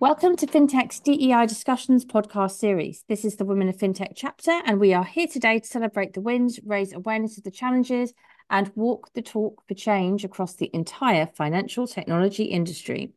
Welcome to FinTech's DEI Discussions podcast series. This is the Women of FinTech chapter, and we are here today to celebrate the wins, raise awareness of the challenges, and walk the talk for change across the entire financial technology industry.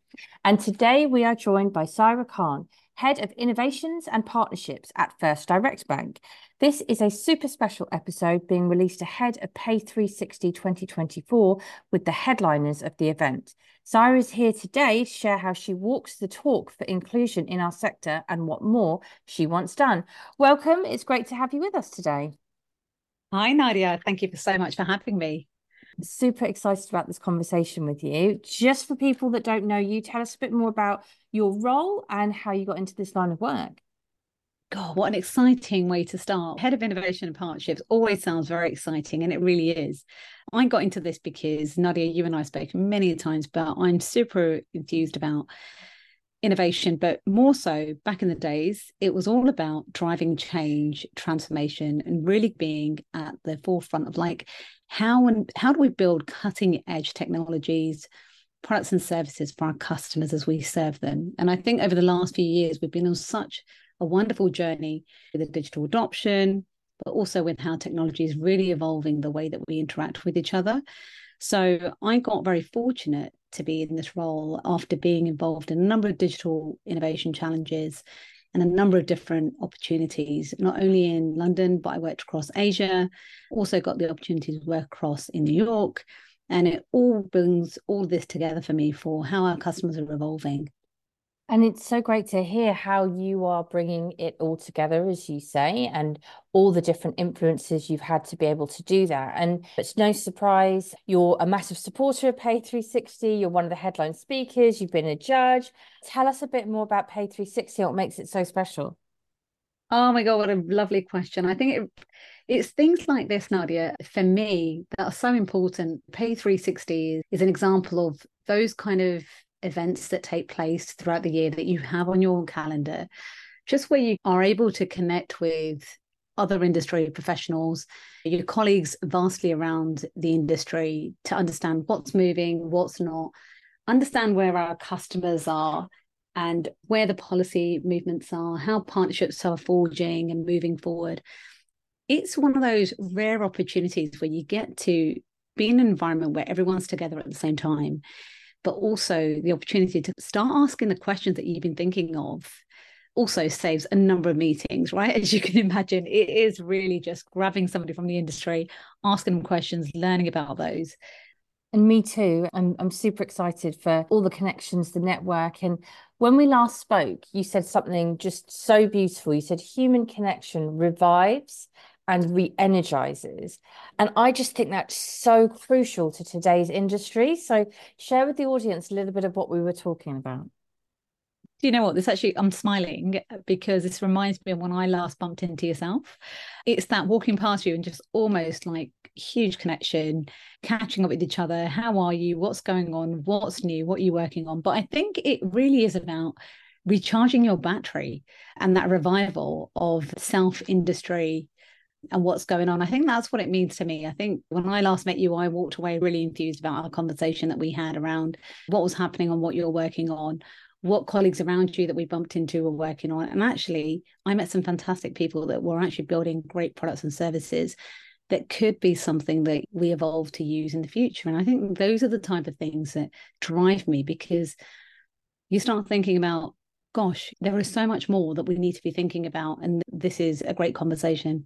And today we are joined by Saira Khan, Head of Innovations and Partnerships at First Direct Bank. This is a super special episode being released ahead of Pay360 2024 with the headliners of the event. Saira is here today to share how she walks the talk for inclusion in our sector and what more she wants done. Welcome. It's great to have you with us today. Hi, Nadia. Thank you so much for having me super excited about this conversation with you. Just for people that don't know you, tell us a bit more about your role and how you got into this line of work. God, what an exciting way to start. Head of Innovation and Partnerships always sounds very exciting, and it really is. I got into this because, Nadia, you and I spoke many times, but I'm super enthused about innovation, but more so back in the days, it was all about driving change, transformation, and really being at the forefront of like how and how do we build cutting edge technologies, products and services for our customers as we serve them. And I think over the last few years, we've been on such a wonderful journey with the digital adoption, but also with how technology is really evolving the way that we interact with each other. So I got very fortunate to be in this role after being involved in a number of digital innovation challenges and a number of different opportunities, not only in London, but I worked across Asia, also got the opportunity to work across in New York. And it all brings all this together for me for how our customers are evolving. And it's so great to hear how you are bringing it all together, as you say, and all the different influences you've had to be able to do that. And it's no surprise you're a massive supporter of Pay 360. You're one of the headline speakers. You've been a judge. Tell us a bit more about Pay 360. What makes it so special? Oh my god, what a lovely question! I think it, it's things like this, Nadia, for me that are so important. Pay 360 is an example of those kind of events that take place throughout the year that you have on your calendar, just where you are able to connect with other industry professionals, your colleagues vastly around the industry to understand what's moving, what's not, understand where our customers are and where the policy movements are, how partnerships are forging and moving forward. It's one of those rare opportunities where you get to be in an environment where everyone's together at the same time but also the opportunity to start asking the questions that you've been thinking of also saves a number of meetings, right? As you can imagine, it is really just grabbing somebody from the industry, asking them questions, learning about those. And me too. I'm I'm super excited for all the connections, the network. And when we last spoke, you said something just so beautiful. You said human connection revives and re-energizes. And i just think that's so crucial to today's industry. So share with the audience a little bit of what we were talking about. Do you know what? This actually i'm smiling because this reminds me of when i last bumped into yourself. It's that walking past you and just almost like huge connection catching up with each other. How are you? What's going on? What's new? What are you working on? But i think it really is about recharging your battery and that revival of self industry and what's going on. I think that's what it means to me. I think when I last met you, I walked away really enthused about our conversation that we had around what was happening on what you're working on, what colleagues around you that we bumped into were working on. And actually, I met some fantastic people that were actually building great products and services that could be something that we evolve to use in the future. And I think those are the type of things that drive me because you start thinking about, gosh, there is so much more that we need to be thinking about. And this is a great conversation.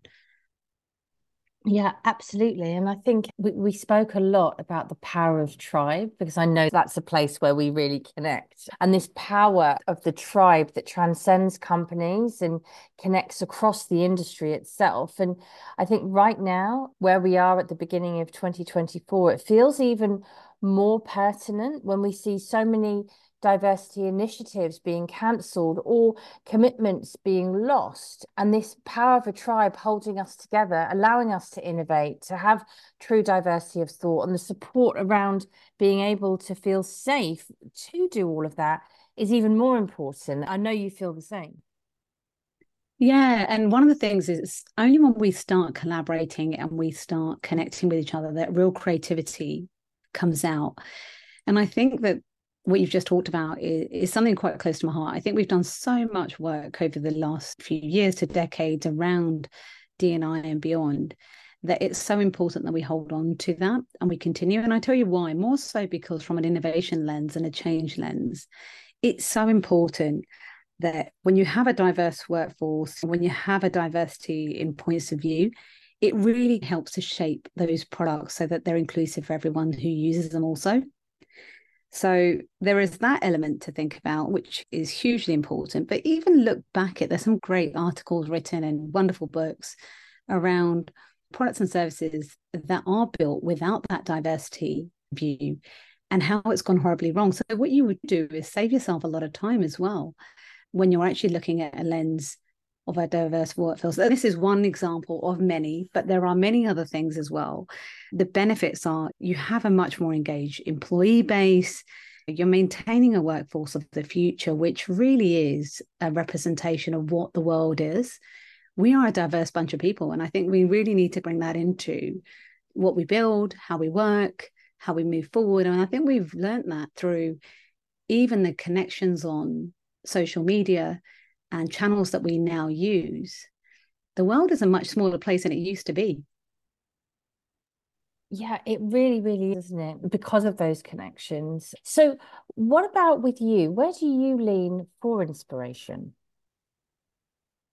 Yeah, absolutely. And I think we, we spoke a lot about the power of tribe because I know that's a place where we really connect. And this power of the tribe that transcends companies and connects across the industry itself. And I think right now, where we are at the beginning of 2024, it feels even more pertinent when we see so many diversity initiatives being cancelled or commitments being lost. And this power of a tribe holding us together, allowing us to innovate, to have true diversity of thought, and the support around being able to feel safe to do all of that is even more important. I know you feel the same. Yeah. And one of the things is only when we start collaborating and we start connecting with each other that real creativity comes out. And I think that what you've just talked about is, is, something quite close to my heart. I think we've done so much work over the last few years to decades around D&I and beyond that it's so important that we hold on to that and we continue. And I tell you why, more so because from an innovation lens and a change lens, it's so important that when you have a diverse workforce, when you have a diversity in points of view, it really helps to shape those products so that they're inclusive for everyone who uses them also. So there is that element to think about, which is hugely important. But even look back at there's some great articles written and wonderful books around products and services that are built without that diversity view and how it's gone horribly wrong. So what you would do is save yourself a lot of time as well when you're actually looking at a lens of a diverse workforce. This is one example of many, but there are many other things as well. The benefits are you have a much more engaged employee base. You're maintaining a workforce of the future, which really is a representation of what the world is. We are a diverse bunch of people. And I think we really need to bring that into what we build, how we work, how we move forward. And I think we've learned that through even the connections on social media and channels that we now use, the world is a much smaller place than it used to be. Yeah, it really, really is, isn't it? Because of those connections. So, what about with you? Where do you lean for inspiration?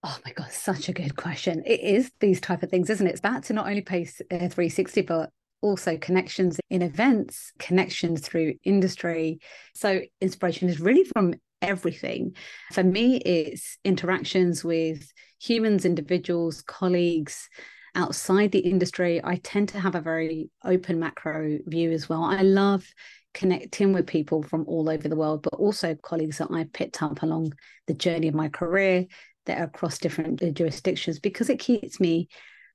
Oh my God, such a good question. It is these type of things, isn't it? It's back to not only Pace uh, 360, but also connections in events, connections through industry. So inspiration is really from everything. For me, it's interactions with humans, individuals, colleagues outside the industry. I tend to have a very open macro view as well. I love connecting with people from all over the world, but also colleagues that I've picked up along the journey of my career that are across different uh, jurisdictions because it keeps me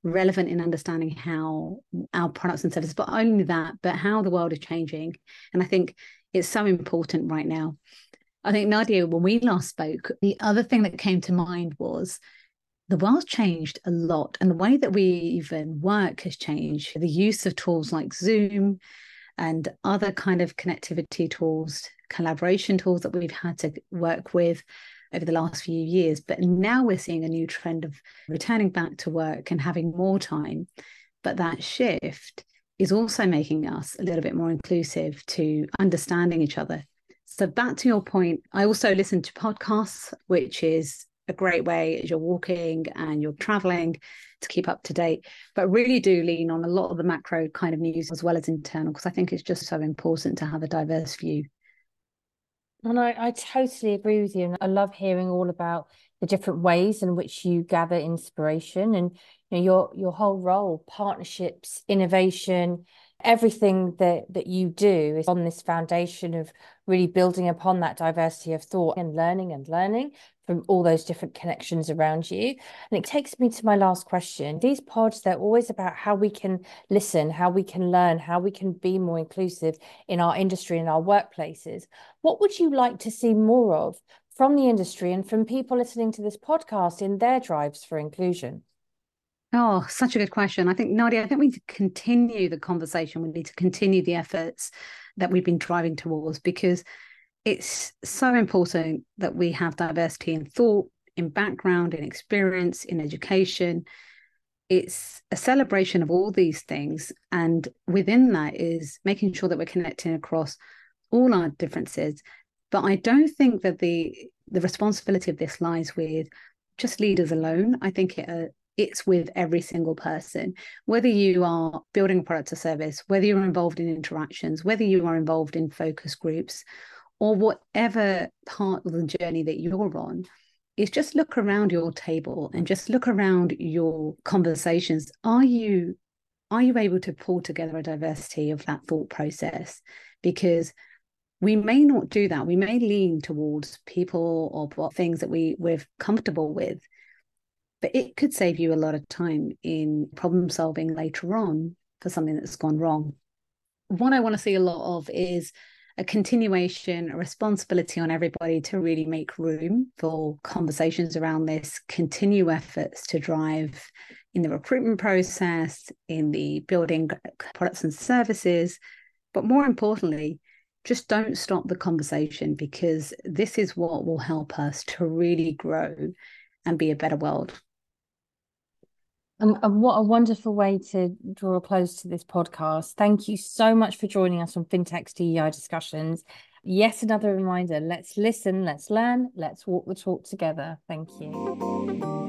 relevant in understanding how our products and services, but only that, but how the world is changing. And I think it's so important right now. I think, Nadia, when we last spoke, the other thing that came to mind was the world's changed a lot and the way that we even work has changed. The use of tools like Zoom and other kind of connectivity tools, collaboration tools that we've had to work with over the last few years. But now we're seeing a new trend of returning back to work and having more time. But that shift is also making us a little bit more inclusive to understanding each other so back to your point, I also listen to podcasts, which is a great way as you're walking and you're traveling to keep up to date, but really do lean on a lot of the macro kind of news as well as internal, because I think it's just so important to have a diverse view. And I, I totally agree with you. And I love hearing all about the different ways in which you gather inspiration and you know, your your whole role, partnerships, innovation, everything that that you do is on this foundation of really building upon that diversity of thought and learning and learning from all those different connections around you. And it takes me to my last question. These pods they're always about how we can listen how we can learn how we can be more inclusive in our industry and our workplaces. What would you like to see more of from the industry and from people listening to this podcast in their drives for inclusion Oh, such a good question. I think, Nadia, I think we need to continue the conversation. We need to continue the efforts that we've been driving towards because it's so important that we have diversity in thought, in background, in experience, in education. It's a celebration of all these things. And within that is making sure that we're connecting across all our differences. But I don't think that the the responsibility of this lies with just leaders alone. I think it, uh, it's with every single person, whether you are building a product or service, whether you're involved in interactions, whether you are involved in focus groups, or whatever part of the journey that you're on, is just look around your table and just look around your conversations. Are you are you able to pull together a diversity of that thought process? Because we may not do that. We may lean towards people or things that we, we're comfortable with but it could save you a lot of time in problem solving later on for something that's gone wrong. What I want to see a lot of is a continuation, a responsibility on everybody to really make room for conversations around this, continue efforts to drive in the recruitment process, in the building products and services, but more importantly, just don't stop the conversation because this is what will help us to really grow and be a better world. And, and, what a wonderful way to draw a close to this podcast. Thank you so much for joining us on FinTech's DEI discussions. Yes, another reminder let's listen, let's learn, let's walk the talk together. Thank you.